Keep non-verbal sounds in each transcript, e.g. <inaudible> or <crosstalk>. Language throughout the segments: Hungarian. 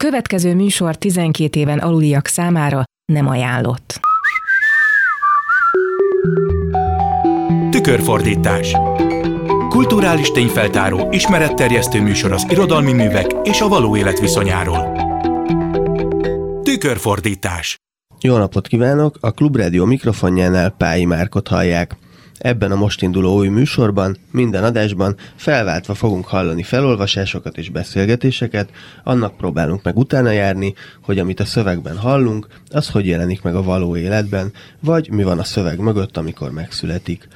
következő műsor 12 éven aluliak számára nem ajánlott. Tükörfordítás Kulturális tényfeltáró, ismeretterjesztő műsor az irodalmi művek és a való élet viszonyáról. Tükörfordítás Jó napot kívánok! A Klubrádió mikrofonjánál Pályi Márkot hallják. Ebben a most induló új műsorban, minden adásban felváltva fogunk hallani felolvasásokat és beszélgetéseket, annak próbálunk meg utána járni, hogy amit a szövegben hallunk, az hogy jelenik meg a való életben, vagy mi van a szöveg mögött, amikor megszületik.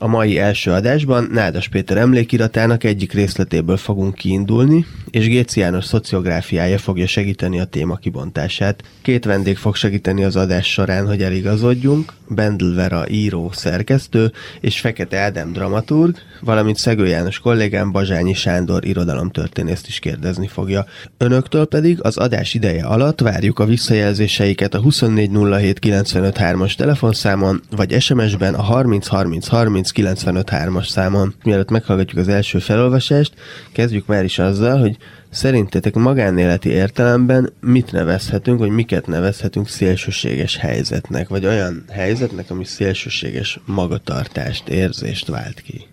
A mai első adásban Nádas Péter emlékiratának egyik részletéből fogunk kiindulni, és Géci János szociográfiája fogja segíteni a téma kibontását. Két vendég fog segíteni az adás során, hogy eligazodjunk, Bendel Vera író, szerkesztő, és Fekete Ádám dramaturg, valamint Szegő János kollégám Bazsányi Sándor irodalomtörténészt is kérdezni fogja. Önöktől pedig az adás ideje alatt várjuk a visszajelzéseiket a 2407953-as telefonszámon, vagy SMS-ben a 303030953-as számon. Mielőtt meghallgatjuk az első felolvasást, kezdjük már is azzal, hogy Szerintetek magánéleti értelemben mit nevezhetünk, vagy miket nevezhetünk szélsőséges helyzetnek, vagy olyan helyzetnek, ami szélsőséges magatartást, érzést vált ki?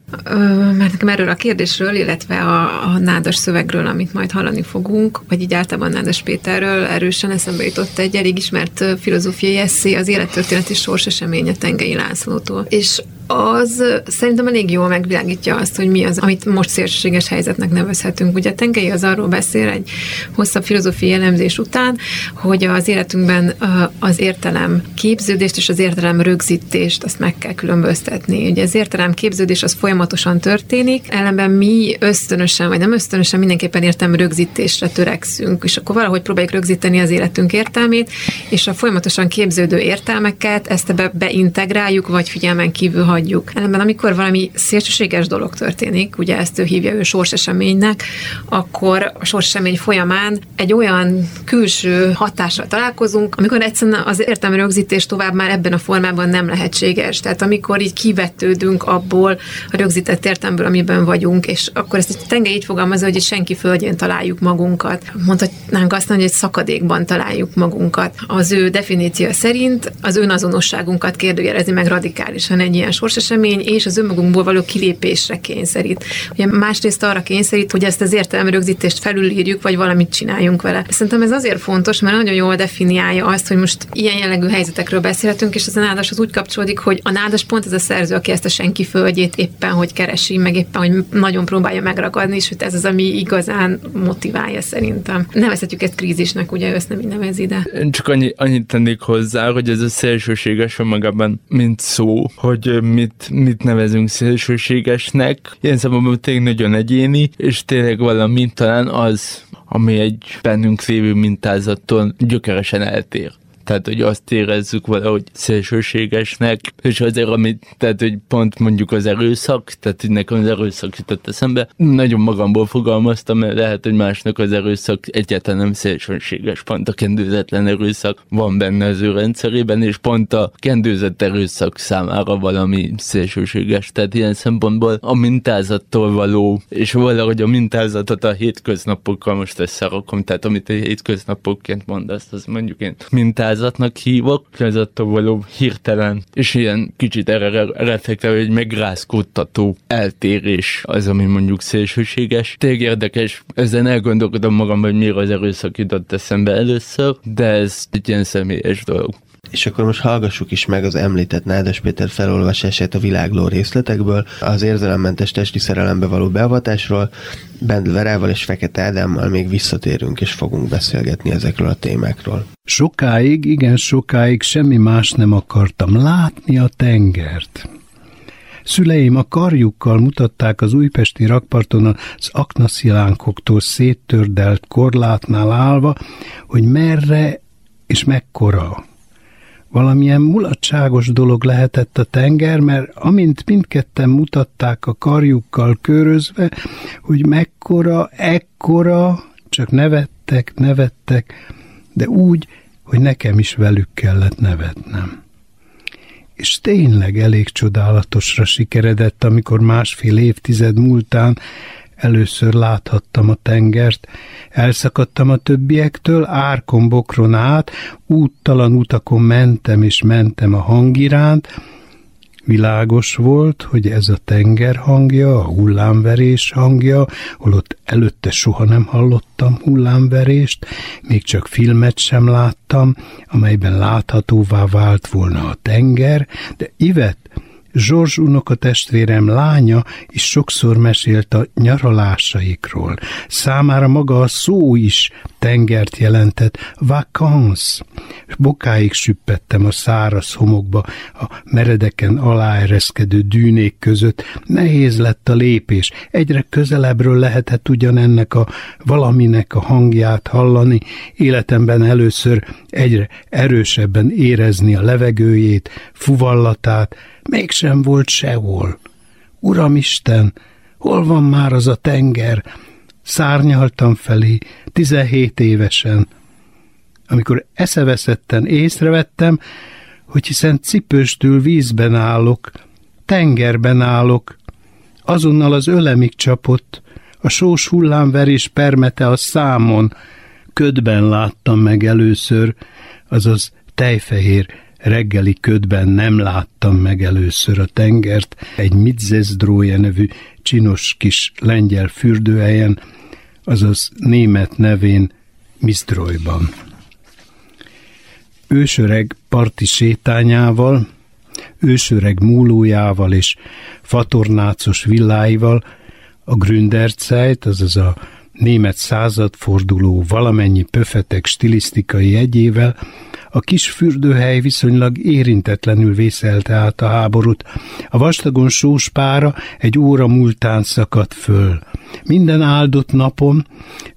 Mert nekem erről a kérdésről, illetve a, a nádas szövegről, amit majd hallani fogunk, vagy így általában Nádas Péterről erősen eszembe jutott egy elég ismert filozófiai eszé, az élettörténet és sorseseménye Tengei Lászlótól. És az szerintem elég jól megvilágítja azt, hogy mi az, amit most szélsőséges helyzetnek nevezhetünk. Ugye Tengei az arról beszél egy hosszabb filozófiai elemzés után, hogy az életünkben az értelem képződést és az értelem rögzítést azt meg kell különböztetni. Ugye az értelem képződés az folyamatosan történik, ellenben mi ösztönösen, vagy nem ösztönösen mindenképpen értelem rögzítésre törekszünk, és akkor valahogy próbáljuk rögzíteni az életünk értelmét, és a folyamatosan képződő értelmeket ezt ebbe beintegráljuk, vagy figyelmen kívül hagyjuk. Ellenben amikor valami szélsőséges dolog történik, ugye ezt ő hívja ő sorseseménynek, akkor a sorsesemény folyamán egy olyan külső hatással találkozunk, amikor egyszerűen az értelmi rögzítés tovább már ebben a formában nem lehetséges. Tehát amikor így kivetődünk abból a rögzített értelmből, amiben vagyunk, és akkor ezt a tenge így fogalmazza, hogy senki földjén találjuk magunkat. Mondhatnánk azt, hogy egy szakadékban találjuk magunkat. Az ő definíció szerint az önazonosságunkat kérdőjelezi meg radikálisan egy ilyen sorsesemény, és az önmagunkból való kilépésre kényszerít. Ugye másrészt arra kényszerít, hogy ezt az értelmi rögzítést felülírjuk, vagy valamit csináljunk vele. Szerintem ez azért fontos, mert nagyon jól definiálja azt, hogy most ilyen jellegű helyzetekről beszélhetünk, és ez a nádas az úgy kapcsolódik, hogy a nádas pont ez a szerző, aki ezt a senki földjét éppen hogy keresi, meg éppen hogy nagyon próbálja megragadni, és hogy ez az, ami igazán motiválja szerintem. Nevezhetjük ezt krízisnek, ugye ezt nem így nevez ide. Én csak annyi, annyit tennék hozzá, hogy ez a szélsőséges önmagában, mint szó, hogy mit, mit nevezünk szélsőségesnek. Ilyen szempontból tényleg nagyon egyéni, és tényleg valami talán az, ami egy bennünk lévő mintázattól gyökeresen eltér. Tehát, hogy azt érezzük valahogy szélsőségesnek, és azért, amit, tehát, hogy pont mondjuk az erőszak, tehát hogy nekem az erőszak jutott eszembe, nagyon magamból fogalmaztam, mert lehet, hogy másnak az erőszak egyáltalán nem szélsőséges, pont a kendőzetlen erőszak van benne az ő rendszerében, és pont a kendőzett erőszak számára valami szélsőséges. Tehát ilyen szempontból a mintázattól való, és valahogy a mintázatot a hétköznapokkal most összerakom, tehát amit a hétköznapokként mondasz, az mondjuk én mintázat magyarázatnak hívok, attól való hirtelen, és ilyen kicsit erre reflektáló, hogy megrázkódtató eltérés az, ami mondjuk szélsőséges. Tényleg érdekes, ezen elgondolkodom magam, hogy miért az erőszak jutott eszembe először, de ez egy ilyen személyes dolog. És akkor most hallgassuk is meg az említett Nádas Péter felolvasását a világló részletekből, az érzelemmentes testi szerelembe való beavatásról, Bendl Verával és Fekete Ádámmal még visszatérünk és fogunk beszélgetni ezekről a témákról. Sokáig, igen sokáig semmi más nem akartam látni a tengert. Szüleim a karjukkal mutatták az újpesti rakparton az aknaszilánkoktól széttördelt korlátnál állva, hogy merre és mekkora valamilyen mulatságos dolog lehetett a tenger, mert amint mindketten mutatták a karjukkal körözve, hogy mekkora, ekkora, csak nevettek, nevettek, de úgy, hogy nekem is velük kellett nevetnem. És tényleg elég csodálatosra sikeredett, amikor másfél évtized múltán először láthattam a tengert, elszakadtam a többiektől, árkon bokron át, úttalan utakon mentem és mentem a hangiránt, Világos volt, hogy ez a tenger hangja, a hullámverés hangja, holott előtte soha nem hallottam hullámverést, még csak filmet sem láttam, amelyben láthatóvá vált volna a tenger, de Ivet Zsorzs unokatestvérem lánya is sokszor mesélt a nyaralásaikról. Számára maga a szó is tengert jelentett, vacances. Bokáig süppettem a száraz homokba, a meredeken aláereszkedő dűnék között. Nehéz lett a lépés, egyre közelebbről lehetett ugyanennek a valaminek a hangját hallani, életemben először egyre erősebben érezni a levegőjét, fuvallatát, mégsem volt sehol. Uramisten, hol van már az a tenger? Szárnyaltam felé, tizenhét évesen. Amikor eszeveszetten észrevettem, hogy hiszen cipőstül vízben állok, tengerben állok, azonnal az ölemig csapott, a sós hullámverés permete a számon, ködben láttam meg először, azaz tejfehér reggeli ködben nem láttam meg először a tengert, egy Midzezdróje nevű csinos kis lengyel fürdőhelyen, azaz német nevén Mizdrojban. Ősöreg parti sétányával, ősöreg múlójával és fatornácos villáival a Gründerzeit, azaz a német századforduló valamennyi pöfetek stilisztikai jegyével a kis fürdőhely viszonylag érintetlenül vészelte át a háborút. A vastagon sós pára egy óra múltán szakadt föl. Minden áldott napon,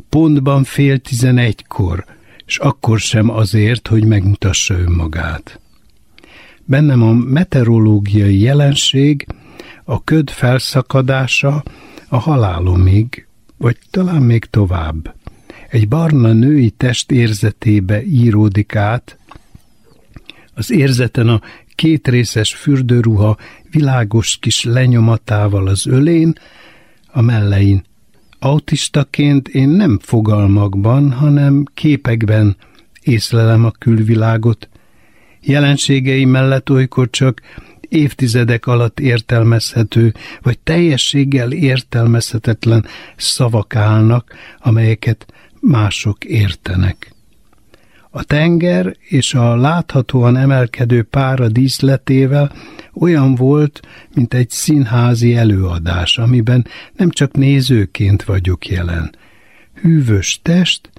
pontban fél tizenegykor, és akkor sem azért, hogy megmutassa önmagát. Bennem a meteorológiai jelenség, a köd felszakadása a halálomig, vagy talán még tovább. Egy barna női test érzetébe íródik át, az érzeten a kétrészes fürdőruha világos kis lenyomatával az ölén, a mellein. Autistaként én nem fogalmakban, hanem képekben észlelem a külvilágot. Jelenségei mellett olykor csak évtizedek alatt értelmezhető, vagy teljességgel értelmezhetetlen szavak állnak, amelyeket mások értenek. A tenger és a láthatóan emelkedő pára díszletével olyan volt, mint egy színházi előadás, amiben nem csak nézőként vagyok jelen. Hűvös test,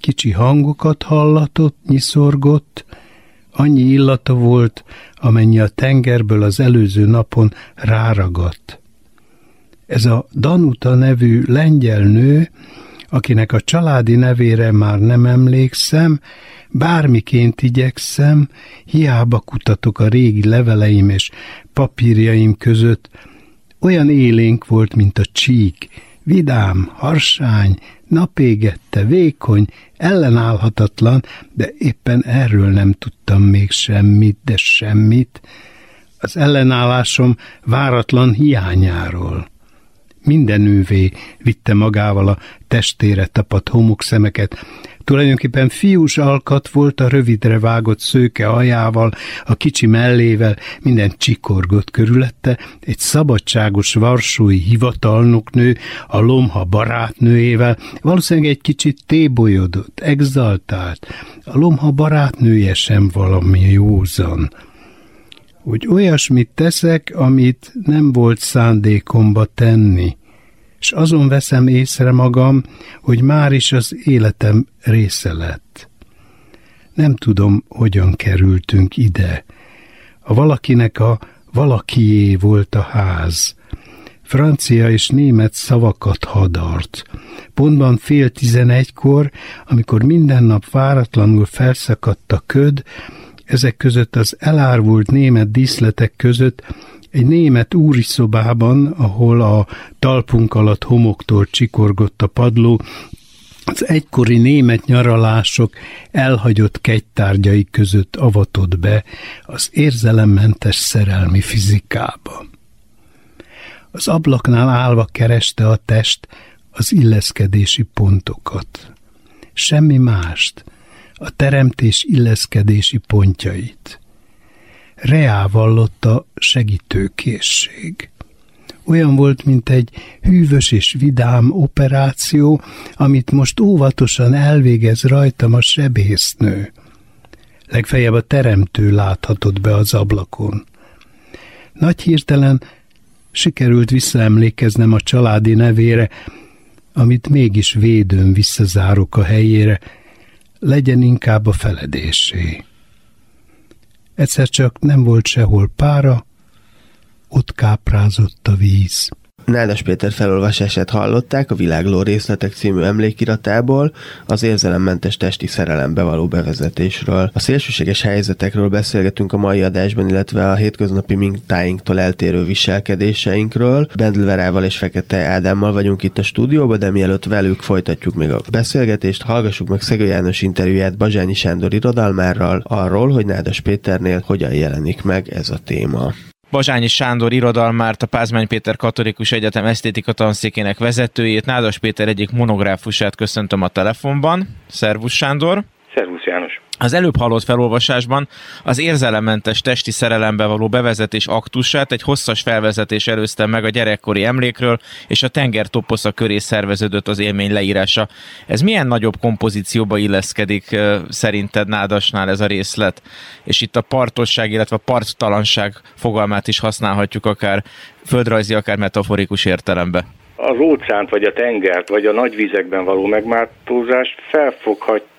kicsi hangokat hallatott, nyiszorgott, annyi illata volt, amennyi a tengerből az előző napon ráragadt. Ez a Danuta nevű lengyel nő, akinek a családi nevére már nem emlékszem, bármiként igyekszem, hiába kutatok a régi leveleim és papírjaim között, olyan élénk volt, mint a csík, vidám, harsány, napégette, vékony, ellenállhatatlan, de éppen erről nem tudtam még semmit, de semmit, az ellenállásom váratlan hiányáról. Mindenővé vitte magával a testére tapadt homokszemeket, Tulajdonképpen fiús alkat volt a rövidre vágott szőke ajával, a kicsi mellével, minden csikorgott körülette, egy szabadságos varsói hivatalnoknő, a lomha barátnőjével, valószínűleg egy kicsit tébolyodott, exaltált. A lomha barátnője sem valami józan. Hogy olyasmit teszek, amit nem volt szándékomba tenni és azon veszem észre magam, hogy már is az életem része lett. Nem tudom, hogyan kerültünk ide. A valakinek a valakié volt a ház. Francia és német szavakat hadart. Pontban fél tizenegykor, amikor minden nap váratlanul felszakadt a köd, ezek között az elárvult német díszletek között egy német úri szobában, ahol a talpunk alatt homoktól csikorgott a padló, az egykori német nyaralások elhagyott kegytárgyai között avatott be az érzelemmentes szerelmi fizikába. Az ablaknál állva kereste a test az illeszkedési pontokat. Semmi mást, a teremtés illeszkedési pontjait. Reá vallotta segítőkészség. Olyan volt, mint egy hűvös és vidám operáció, amit most óvatosan elvégez rajtam a sebésznő. Legfeljebb a teremtő láthatott be az ablakon. Nagy hirtelen sikerült visszaemlékeznem a családi nevére, amit mégis védőn visszazárok a helyére, legyen inkább a feledésé. Egyszer csak nem volt sehol pára, ott káprázott a víz. Nádas Péter felolvasását hallották a Világló részletek című emlékiratából, az érzelemmentes testi szerelembe való bevezetésről. A szélsőséges helyzetekről beszélgetünk a mai adásban, illetve a hétköznapi mintáinktól eltérő viselkedéseinkről. Bendlverával és Fekete Ádámmal vagyunk itt a stúdióban, de mielőtt velük folytatjuk még a beszélgetést, hallgassuk meg Szegő János interjúját Bazsányi Sándor irodalmárral arról, hogy Nádas Péternél hogyan jelenik meg ez a téma. Bazsányi Sándor irodalmárt, a Pázmány Péter Katolikus Egyetem esztétika tanszékének vezetőjét, Nádas Péter egyik monográfusát köszöntöm a telefonban. Szervusz Sándor! Szervusz János! Az előbb hallott felolvasásban az érzelemmentes testi szerelembe való bevezetés aktusát egy hosszas felvezetés előzte meg a gyerekkori emlékről, és a tenger toposza köré szerveződött az élmény leírása. Ez milyen nagyobb kompozícióba illeszkedik szerinted Nádasnál ez a részlet? És itt a partosság, illetve a parttalanság fogalmát is használhatjuk akár földrajzi, akár metaforikus értelembe az óceánt, vagy a tengert, vagy a nagy vizekben való megmártózást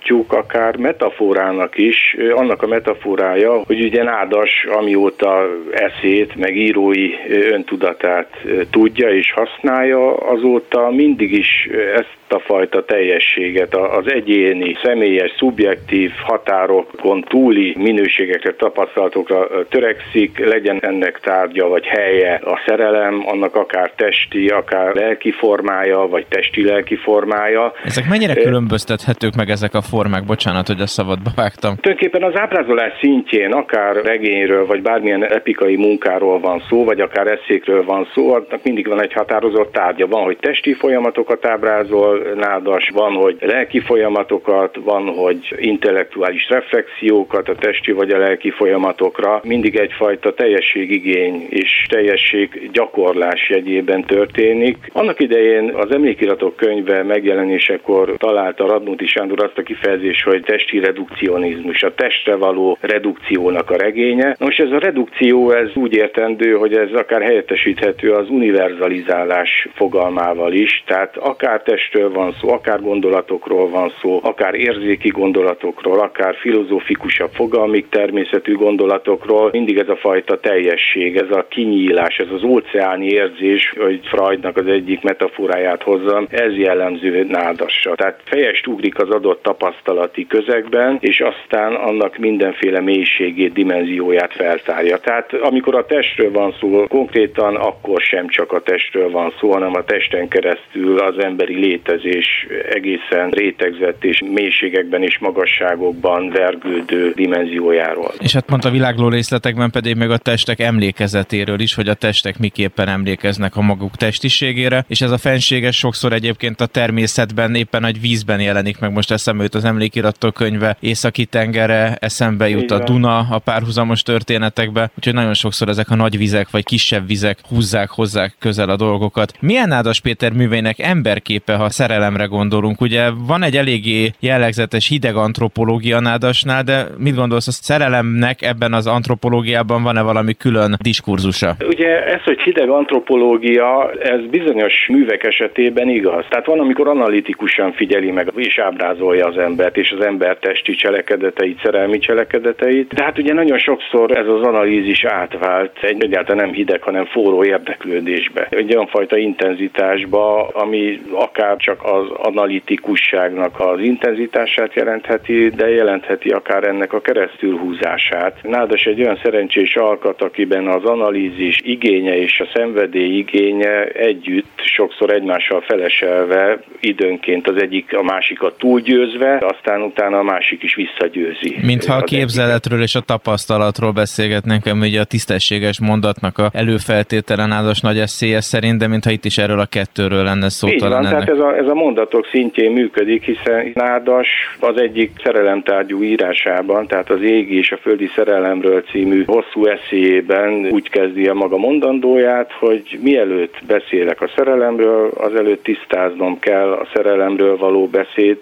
felfoghatjuk akár metaforának is. Annak a metaforája, hogy ugye Nádas amióta eszét, meg írói öntudatát tudja és használja, azóta mindig is ezt a fajta teljességet, az egyéni, személyes, szubjektív határokon túli minőségekre, tapasztalatokra törekszik, legyen ennek tárgya vagy helye a szerelem, annak akár testi, akár lelki formája, vagy testi-lelki formája. Ezek mennyire különböztethetők meg ezek a formák? Bocsánat, hogy a szabadba vágtam. Tulajdonképpen az ábrázolás szintjén, akár regényről, vagy bármilyen epikai munkáról van szó, vagy akár eszékről van szó, annak mindig van egy határozott tárgya. Van, hogy testi folyamatokat ábrázol, nádas, van, hogy lelki folyamatokat, van, hogy intellektuális reflexiókat a testi vagy a lelki folyamatokra. Mindig egyfajta teljességigény és teljesség gyakorlás jegyében történik. Annak idején az emlékiratok könyve megjelenésekor találta Radnóti Sándor azt a kifejezés, hogy testi redukcionizmus, a testre való redukciónak a regénye. Most ez a redukció, ez úgy értendő, hogy ez akár helyettesíthető az univerzalizálás fogalmával is, tehát akár testről van szó, akár gondolatokról van szó, akár érzéki gondolatokról, akár filozófikusabb fogalmik természetű gondolatokról, mindig ez a fajta teljesség, ez a kinyílás, ez az óceáni érzés, hogy Freudnak az egyik metaforáját hozzam, ez jellemző nádassa. Tehát fejest ugrik az adott tapasztalati közegben, és aztán annak mindenféle mélységét, dimenzióját feltárja. Tehát amikor a testről van szó, konkrétan akkor sem csak a testről van szó, hanem a testen keresztül az emberi létezés egészen rétegzett és mélységekben és magasságokban vergődő dimenziójáról. És hát pont a világló részletekben pedig meg a testek emlékezetéről is, hogy a testek miképpen emlékeznek a maguk testiségére, és ez a fenséges sokszor egyébként a természetben, éppen egy vízben jelenik meg. Most eszembe az emlékiratok könyve Északi tengerre, eszembe jut a Duna a párhuzamos történetekbe, úgyhogy nagyon sokszor ezek a nagy vizek vagy kisebb vizek húzzák, hozzák közel a dolgokat. Milyen Nádas Péter műveinek emberképe, ha szerelemre gondolunk? Ugye van egy eléggé jellegzetes hideg antropológia Nádasnál, de mit gondolsz, a szerelemnek ebben az antropológiában van-e valami külön diskurzusa? Ugye ez, hogy hideg antropológia, ez bizonyos művek esetében igaz. Tehát van, amikor analitikusan figyeli meg és ábrázolja az embert, és az ember testi cselekedeteit, szerelmi cselekedeteit. Tehát ugye nagyon sokszor ez az analízis átvált egy egyáltalán nem hideg, hanem forró érdeklődésbe. Egy olyan fajta intenzitásba, ami akár csak az analitikusságnak az intenzitását jelentheti, de jelentheti akár ennek a keresztülhúzását. Nádas egy olyan szerencsés alkat, akiben az analízis igénye és a szenvedély igénye együtt, sokszor egymással feleselve, időnként az egyik a másikat túlgyőzve, aztán utána a másik is visszagyőzi. Mintha a képzeletről és a tapasztalatról beszélgetnénk, ami ugye a tisztességes mondatnak a előfeltételen áldás nagy eszélye szerint, de mintha itt is erről a kettőről lenne szó. Így van, tehát ez a, ez a mondatok szintjén működik, hiszen Nádas az egyik szerelemtárgyú írásában, tehát az égi és a földi szerelemről című hosszú eszéjében úgy kezdi a maga mondandóját, hogy mielőtt beszélek a szerelemről, az előtt tisztáznom kell a szerelemről való beszéd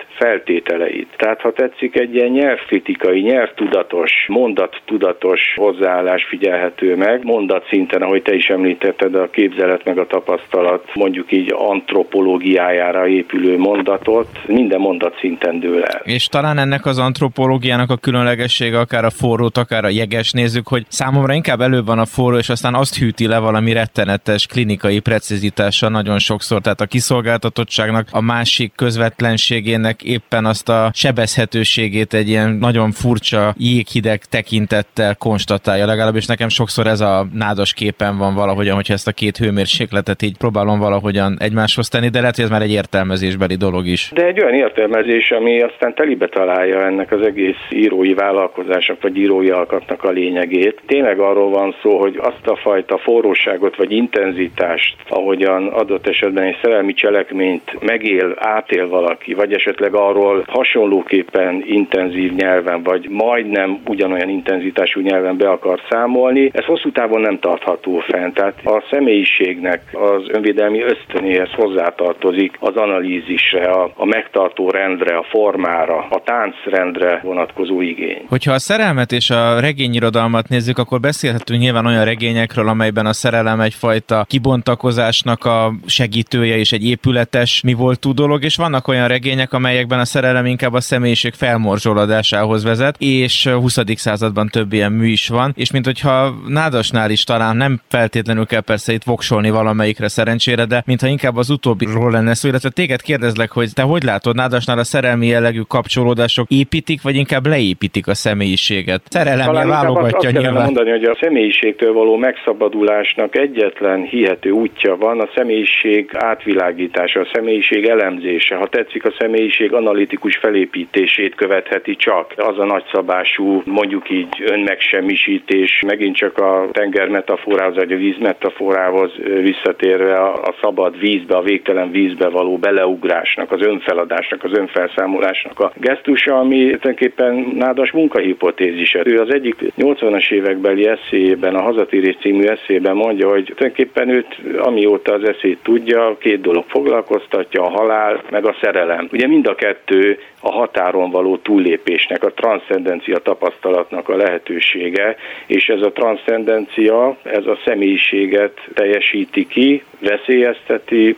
feltételeit. Tehát ha tetszik, egy ilyen nyelvkritikai, nyelvtudatos, mondattudatos hozzáállás figyelhető meg, mondat szinten, ahogy te is említetted, a képzelet meg a tapasztalat, mondjuk így antropológiájára épülő mondatot, minden mondat szinten dől el. És talán ennek az antropológiának a különlegessége, akár a forrót, akár a jeges nézzük, hogy számomra inkább előbb van a forró, és aztán azt hűti le valami rettenetes klinikai precizitással nagyon sokszor. Tehát a kiszolgáltatottságnak a másik közvetlenségének éppen azt a sebezhetőségét egy ilyen nagyon furcsa jéghideg tekintettel konstatálja. Legalábbis nekem sokszor ez a nádas képen van valahogyan, hogyha ezt a két hőmérsékletet így próbálom valahogyan egymáshoz tenni, de lehet, hogy ez már egy értelmezésbeli dolog is. De egy olyan értelmezés, ami aztán telibe találja ennek az egész írói vállalkozásnak vagy írói alkatnak a lényegét. Tényleg arról van szó, hogy azt a fajta forróságot vagy intenzitást, ahogyan adott esetben egy szerelmi cselekményt megél, átél valaki, vagy esetleg arról hasonlóképpen intenzív nyelven, vagy majdnem ugyanolyan intenzitású nyelven be akar számolni, ez hosszú távon nem tartható fent. Tehát a személyiségnek az önvédelmi ösztönéhez hozzátartozik az analízisre, a, a megtartó rendre, a formára, a táncrendre vonatkozó igény. Hogyha a szerelmet és a regényirodalmat nézzük, akkor beszélhetünk nyilván olyan regényekről, amelyben a szerelem egyfajta kibontakozásnak a segítője és egy épületes mi volt dolog, és vannak olyan regények, amelyekben a szerelem inkább a személyiség felmorzsoladásához vezet, és 20. században több ilyen mű is van, és mint hogyha Nádasnál is talán nem feltétlenül kell persze itt voksolni valamelyikre szerencsére, de mintha inkább az utóbbiról lenne szó, illetve téged kérdezlek, hogy te hogy látod Nádasnál a szerelmi jellegű kapcsolódások építik, vagy inkább leépítik a személyiséget? Szerelemje válogatja azt, nyilván. Mondani, hogy a személyiségtől való megszabadulásnak egyetlen hihető útja van, a személyiség átvilágítása, a személyiség elemzése, ha tetszik a személyiség analitikus felépítését követheti csak. Az a nagyszabású, mondjuk így önmegsemmisítés, megint csak a tenger metaforához, vagy a víz metaforához visszatérve a szabad vízbe, a végtelen vízbe való beleugrásnak, az önfeladásnak, az önfelszámolásnak a gesztusa, ami tulajdonképpen nádas munkahipotézise. Ő az egyik 80-as évekbeli eszélyében, a Hazatérés című eszélyben mondja, hogy tulajdonképpen őt amióta az eszét tudja, két dolog foglalkoztatja, a halál, meg a szerelem. Ugye mind a kettő a határon való túllépésnek, a transzcendencia tapasztalatnak a lehetősége, és ez a transzcendencia, ez a személyiséget teljesíti ki, veszélyezteti,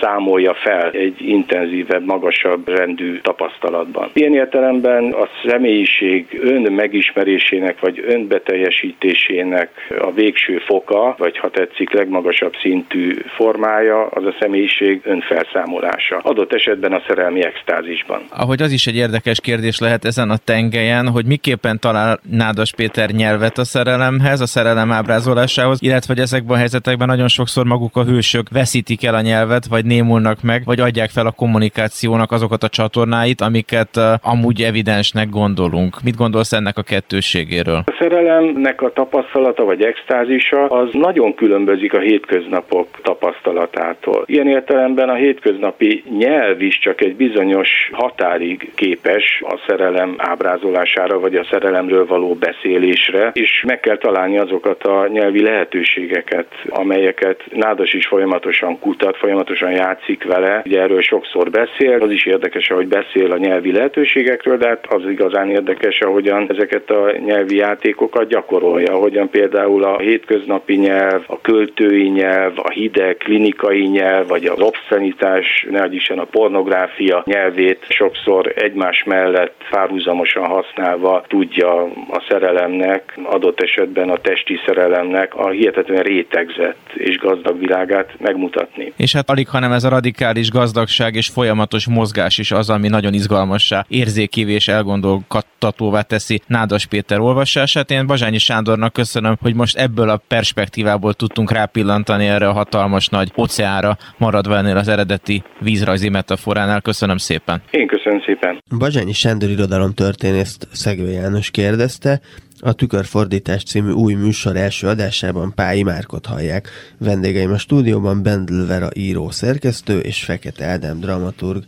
számolja fel egy intenzívebb, magasabb rendű tapasztalatban. Ilyen értelemben a személyiség ön megismerésének vagy önbeteljesítésének a végső foka, vagy ha tetszik legmagasabb szintű formája, az a személyiség önfelszámolása. Adott esetben a szerelmi extázisban. Ahogy az is egy érdekes kérdés lehet ezen a tengelyen, hogy miképpen talál Nádas Péter nyelvet a szerelemhez, a szerelem ábrázolásához, illetve hogy ezekben a helyzetekben nagyon sokszor maguk a hősök veszítik el a nyelvet, vagy némulnak meg, vagy adják fel a kommunikációnak azokat a csatornáit, amiket amúgy evidensnek gondolunk. Mit gondolsz ennek a kettőségéről? A szerelemnek a tapasztalata vagy extázisa az nagyon különbözik a hétköznapok tapasztalatától. Ilyen értelemben a hétköznapi nyelv is csak egy bizonyos határig képes a szerelem ábrázolására, vagy a szerelemről való beszélésre, és meg kell találni azokat a nyelvi lehetőségeket, amelyeket Nádas is folyamatosan kutat, folyamatosan játszik vele. Ugye erről sokszor beszél, az is érdekes, hogy beszél a nyelvi lehetőségekről, de hát az igazán érdekes, ahogyan ezeket a nyelvi játékokat gyakorolja, ahogyan például a hétköznapi nyelv, a költői nyelv, a hideg klinikai nyelv, vagy az obszenitás, ne Isten a pornográfia nyelvét sokszor egymás mellett párhuzamosan használva tudja a szerelemnek, adott esetben a testi szerelemnek a hihetetlen rétegzett és gazdag világát megmutatni. És hát alig, ha hanem ez a radikális gazdagság és folyamatos mozgás is az, ami nagyon izgalmassá, érzékévé és elgondolkodtatóvá teszi Nádas Péter olvasását. Én Bazsányi Sándornak köszönöm, hogy most ebből a perspektívából tudtunk rápillantani erre a hatalmas nagy oceára, maradva ennél az eredeti vízrajzi metaforánál. Köszönöm szépen. Én köszönöm szépen. Bazsányi Sándor irodalomtörténészt Szegő János kérdezte, a Tükörfordítás című új műsor első adásában Pályi Márkot hallják. Vendégeim a stúdióban Bendel Vera író szerkesztő és Fekete Ádám dramaturg.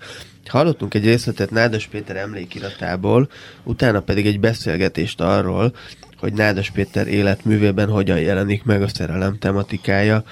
Hallottunk egy részletet Nádas Péter emlékiratából, utána pedig egy beszélgetést arról, hogy Nádas Péter életművében hogyan jelenik meg a szerelem tematikája.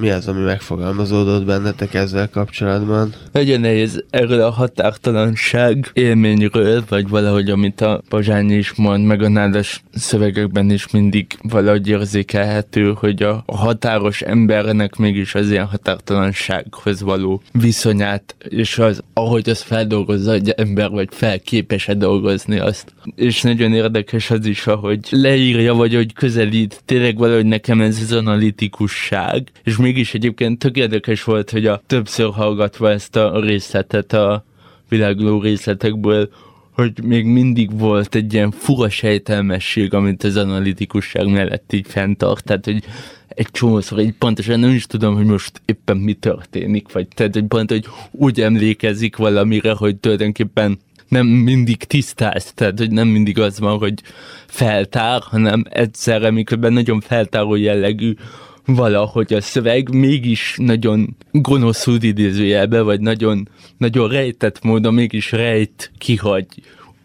Mi az, ami megfogalmazódott bennetek ezzel kapcsolatban? Nagyon nehéz erről a határtalanság élményről, vagy valahogy, amit a Bazsányi is mond, meg a Nádas szövegekben is mindig valahogy érzékelhető, hogy a, határos embernek mégis az ilyen határtalansághoz való viszonyát, és az, ahogy az feldolgozza egy ember, vagy felképes-e dolgozni azt. És nagyon érdekes az is, ahogy leírja, vagy hogy közelít, tényleg valahogy nekem ez az analitikusság, és mégis egyébként tök érdekes volt, hogy a többször hallgatva ezt a részletet a világló részletekből, hogy még mindig volt egy ilyen fura sejtelmesség, amit az analitikusság mellett így fenntart, tehát hogy egy csomószor egy pontosan nem is tudom, hogy most éppen mi történik, vagy tehát hogy pont, hogy úgy emlékezik valamire, hogy tulajdonképpen nem mindig tisztáz, tehát hogy nem mindig az van, hogy feltár, hanem egyszerre, miközben nagyon feltáró jellegű valahogy a szöveg mégis nagyon gonoszul idézőjelbe, vagy nagyon, nagyon rejtett módon mégis rejt, kihagy,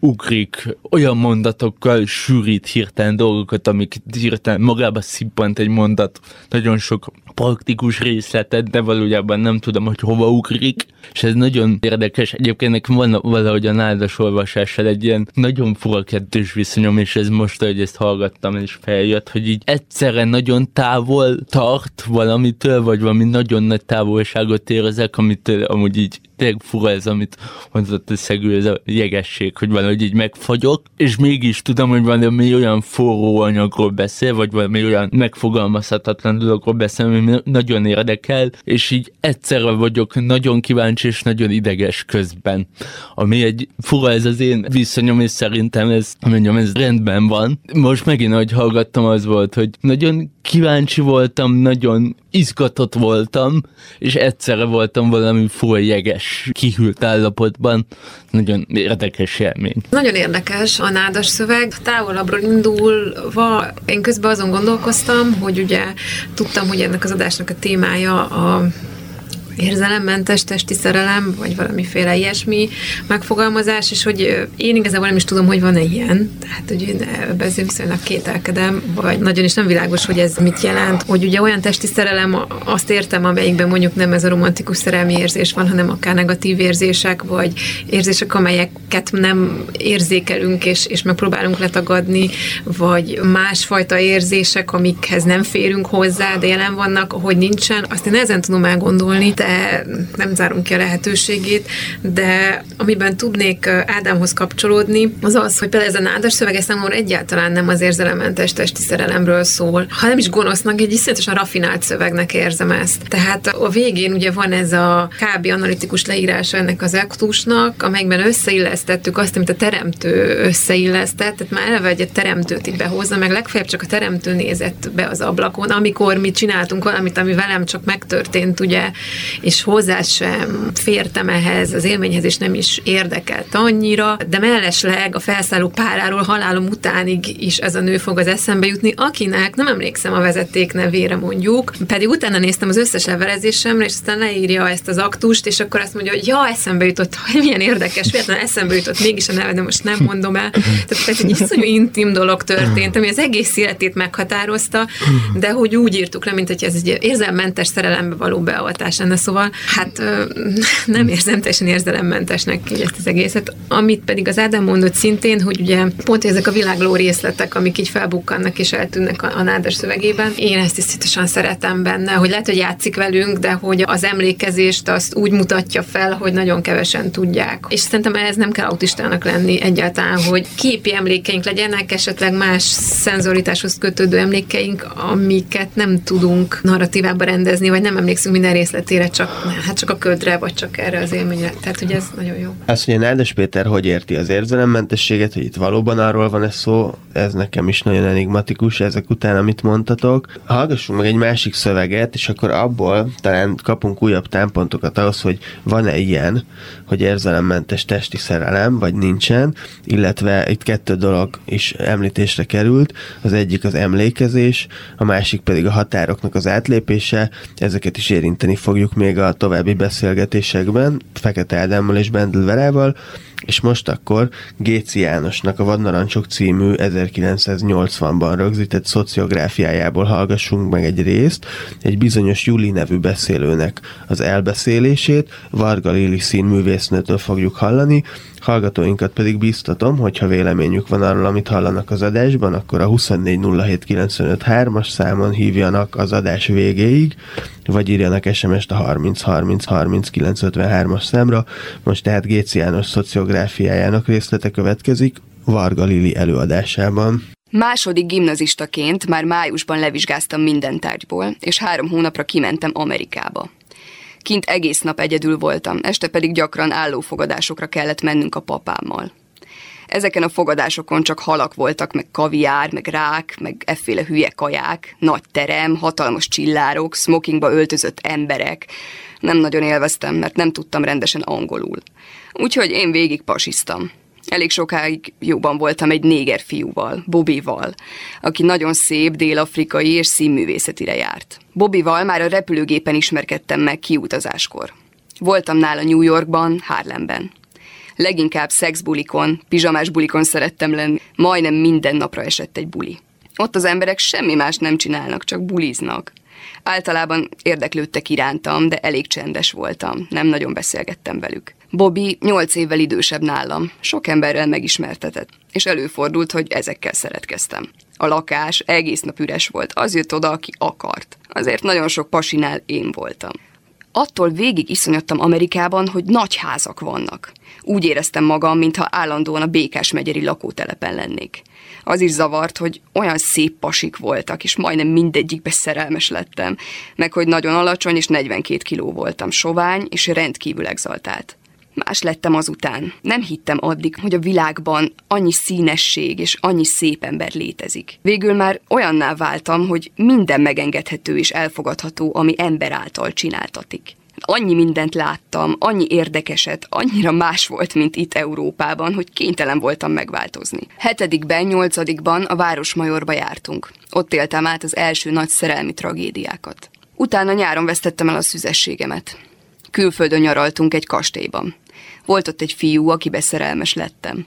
ugrik, olyan mondatokkal sűrít hirtelen dolgokat, amik hirtelen magába szippant egy mondat, nagyon sok praktikus részletet, de valójában nem tudom, hogy hova ugrik, és ez nagyon érdekes. Egyébként nekem van valahogy a nádas olvasással egy ilyen nagyon fura kettős viszonyom, és ez most, hogy ezt hallgattam, és feljött, hogy így egyszerre nagyon távol tart valamitől, vagy valami nagyon nagy távolságot érzek, amit amúgy így tényleg fura ez, amit mondott a szegő, ez a jegesség, hogy valahogy így megfagyok, és mégis tudom, hogy valami olyan forró anyagról beszél, vagy valami olyan megfogalmazhatatlan dologról beszél, ami nagyon érdekel, és így egyszerre vagyok nagyon kíváncsi és nagyon ideges közben. Ami egy fura ez az én viszonyom, és szerintem ez, mondjam, ez rendben van. Most megint, ahogy hallgattam, az volt, hogy nagyon kíváncsi voltam, nagyon izgatott voltam, és egyszerre voltam valami fura jeges, kihűlt állapotban. Nagyon érdekes élmény. Nagyon érdekes a nádas szöveg. Távolabbról indulva én közben azon gondolkoztam, hogy ugye tudtam, hogy ennek az adásnak a témája a érzelemmentes testi szerelem, vagy valamiféle ilyesmi megfogalmazás, és hogy én igazából nem is tudom, hogy van-e ilyen, tehát hogy én ebben viszonylag kételkedem, vagy nagyon is nem világos, hogy ez mit jelent, hogy ugye olyan testi szerelem, azt értem, amelyikben mondjuk nem ez a romantikus szerelmi érzés van, hanem akár negatív érzések, vagy érzések, amelyeket nem érzékelünk, és, és megpróbálunk letagadni, vagy másfajta érzések, amikhez nem férünk hozzá, de jelen vannak, hogy nincsen, azt én ezen tudom elgondolni, de nem zárunk ki a lehetőségét, de amiben tudnék Ádámhoz kapcsolódni, az az, hogy például ez a nádas szöveg számomra egyáltalán nem az érzelemmentes testi szerelemről szól, hanem is gonosznak, egy iszonyatosan rafinált szövegnek érzem ezt. Tehát a végén ugye van ez a kb. analitikus leírása ennek az aktusnak, amelyben összeillesztettük azt, amit a teremtő összeillesztett, tehát már eleve egy teremtőt itt behozza, meg legfeljebb csak a teremtő nézett be az ablakon, amikor mi csináltunk valamit, ami velem csak megtörtént, ugye, és hozzá sem fértem ehhez az élményhez, és nem is érdekelt annyira, de mellesleg a felszálló páráról halálom utánig is ez a nő fog az eszembe jutni, akinek nem emlékszem a vezeték nevére mondjuk, pedig utána néztem az összes levelezésemre, és aztán leírja ezt az aktust, és akkor azt mondja, hogy ja, eszembe jutott, <laughs> hogy milyen érdekes, véletlenül eszembe jutott mégis a neve, de most nem mondom el. Tehát ez egy iszonyú intim dolog történt, ami az egész életét meghatározta, de hogy úgy írtuk le, mint hogy ez egy érzelmentes szerelembe való beavatás lenne, szóval hát <laughs> nem érzem teljesen érzelemmentesnek így ezt az egészet. Amit pedig az Ádám mondott szintén, hogy ugye pont ezek a világló részletek, amik így felbukkannak és eltűnnek a, a nádas szövegében, én ezt tisztítosan szeretem benne, hogy lehet, hogy játszik velünk, de hogy az emlékezést azt úgy mutatja fel, hogy nagyon kevesen tudják. És szerintem ehhez nem kell autistának lenni egyáltalán, hogy képi emlékeink legyenek, esetleg más szenzoritáshoz kötődő emlékeink, amiket nem tudunk narratívába rendezni, vagy nem emlékszünk minden részletére csak, hát csak a ködre, vagy csak erre az élményre. Tehát, hogy ez nagyon jó. Azt, hogy Nádas Péter hogy érti az érzelemmentességet, hogy itt valóban arról van ez szó, ez nekem is nagyon enigmatikus ezek után, amit mondtatok. Hallgassunk meg egy másik szöveget, és akkor abból talán kapunk újabb támpontokat ahhoz, hogy van-e ilyen, hogy érzelemmentes testi szerelem, vagy nincsen, illetve itt kettő dolog is említésre került, az egyik az emlékezés, a másik pedig a határoknak az átlépése, ezeket is érinteni fogjuk még a további beszélgetésekben, Fekete Ádámmal és Bendel Verával, és most akkor Géci Jánosnak a Vadnarancsok című 1980-ban rögzített szociográfiájából hallgassunk meg egy részt, egy bizonyos Juli nevű beszélőnek az elbeszélését, Varga Lili színművésznőtől fogjuk hallani, Hallgatóinkat pedig biztatom, hogyha véleményük van arról, amit hallanak az adásban, akkor a 2407953-as számon hívjanak az adás végéig, vagy írjanak SMS-t a 30 30 30 953-as számra. Most tehát Géci János szociográfiájának részlete következik Varga Lili előadásában. Második gimnazistaként már májusban levizsgáztam minden tárgyból, és három hónapra kimentem Amerikába. Kint egész nap egyedül voltam, este pedig gyakran állófogadásokra kellett mennünk a papámmal. Ezeken a fogadásokon csak halak voltak, meg kaviár, meg rák, meg efféle hülye kaják, nagy terem, hatalmas csillárok, smokingba öltözött emberek. Nem nagyon élveztem, mert nem tudtam rendesen angolul. Úgyhogy én végig pasiztam. Elég sokáig jóban voltam egy néger fiúval, Bobival, aki nagyon szép, dél-afrikai és színművészetire járt. Bobival már a repülőgépen ismerkedtem meg kiutazáskor. Voltam nála New Yorkban, Harlemben. Leginkább szexbulikon, pizsamás bulikon szerettem lenni, majdnem minden napra esett egy buli. Ott az emberek semmi más nem csinálnak, csak buliznak. Általában érdeklődtek irántam, de elég csendes voltam, nem nagyon beszélgettem velük. Bobby nyolc évvel idősebb nálam, sok emberrel megismertetett, és előfordult, hogy ezekkel szeretkeztem. A lakás egész nap üres volt, az jött oda, aki akart. Azért nagyon sok pasinál én voltam. Attól végig iszonyodtam Amerikában, hogy nagy házak vannak. Úgy éreztem magam, mintha állandóan a Békás megyeri lakótelepen lennék. Az is zavart, hogy olyan szép pasik voltak, és majdnem mindegyikbe szerelmes lettem, meg hogy nagyon alacsony és 42 kiló voltam, sovány és rendkívül exaltált. Más lettem azután. Nem hittem addig, hogy a világban annyi színesség és annyi szép ember létezik. Végül már olyanná váltam, hogy minden megengedhető és elfogadható, ami ember által csináltatik. Annyi mindent láttam, annyi érdekeset, annyira más volt, mint itt Európában, hogy kénytelen voltam megváltozni. Hetedikben, nyolcadikban a Városmajorba jártunk. Ott éltem át az első nagy szerelmi tragédiákat. Utána nyáron vesztettem el a szüzességemet. Külföldön nyaraltunk egy kastélyban. Volt ott egy fiú, akibe szerelmes lettem.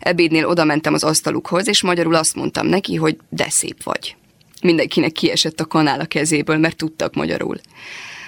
Ebédnél oda mentem az asztalukhoz, és magyarul azt mondtam neki, hogy de szép vagy. Mindenkinek kiesett a kanál a kezéből, mert tudtak magyarul.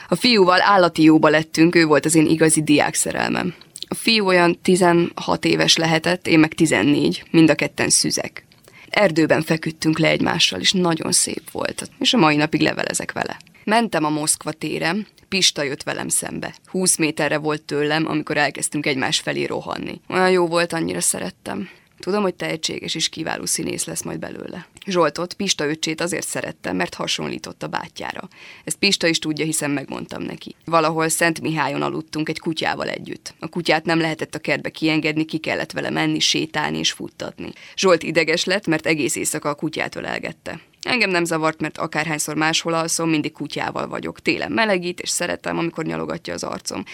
A fiúval állati jóba lettünk, ő volt az én igazi diák szerelmem. A fiú olyan 16 éves lehetett, én meg 14, mind a ketten szüzek. Erdőben feküdtünk le egymással, és nagyon szép volt, és a mai napig levelezek vele. Mentem a Moszkva térem, Pista jött velem szembe. Húsz méterre volt tőlem, amikor elkezdtünk egymás felé rohanni. Olyan jó volt, annyira szerettem. Tudom, hogy tehetséges és kiváló színész lesz majd belőle. Zsoltot, Pista öccsét azért szerettem, mert hasonlított a bátyjára. Ezt Pista is tudja, hiszen megmondtam neki. Valahol Szent Mihályon aludtunk egy kutyával együtt. A kutyát nem lehetett a kertbe kiengedni, ki kellett vele menni, sétálni és futtatni. Zsolt ideges lett, mert egész éjszaka a kutyát ölelgette. Engem nem zavart, mert akárhányszor máshol alszom, mindig kutyával vagyok. Télen melegít, és szeretem, amikor nyalogatja az arcom.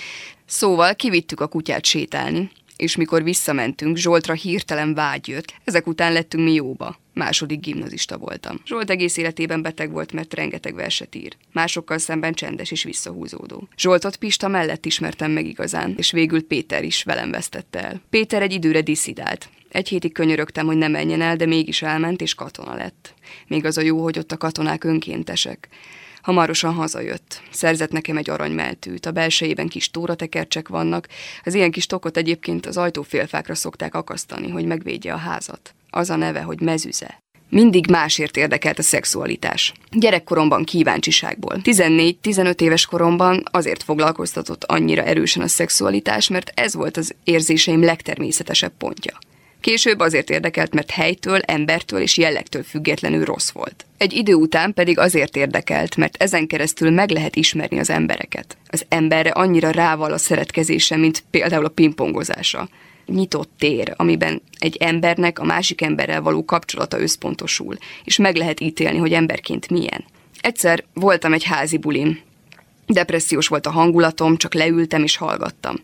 Szóval kivittük a kutyát sétálni, és mikor visszamentünk, Zsoltra hirtelen vágy jött. Ezek után lettünk mi jóba. Második gimnazista voltam. Zsolt egész életében beteg volt, mert rengeteg verset ír. Másokkal szemben csendes és visszahúzódó. Zsoltot Pista mellett ismertem meg igazán, és végül Péter is velem vesztette el. Péter egy időre diszidált. Egy hétig könyörögtem, hogy ne menjen el, de mégis elment, és katona lett. Még az a jó, hogy ott a katonák önkéntesek. Hamarosan hazajött. Szerzett nekem egy aranymeltűt, a belsejében kis tóratekercsek vannak, az ilyen kis tokot egyébként az ajtófélfákra szokták akasztani, hogy megvédje a házat. Az a neve, hogy mezüze. Mindig másért érdekelt a szexualitás. Gyerekkoromban kíváncsiságból. 14-15 éves koromban azért foglalkoztatott annyira erősen a szexualitás, mert ez volt az érzéseim legtermészetesebb pontja. Később azért érdekelt, mert helytől, embertől és jellegtől függetlenül rossz volt. Egy idő után pedig azért érdekelt, mert ezen keresztül meg lehet ismerni az embereket. Az emberre annyira rával a szeretkezése, mint például a pingpongozása. Nyitott tér, amiben egy embernek a másik emberrel való kapcsolata összpontosul, és meg lehet ítélni, hogy emberként milyen. Egyszer voltam egy házi bulin. Depressziós volt a hangulatom, csak leültem és hallgattam.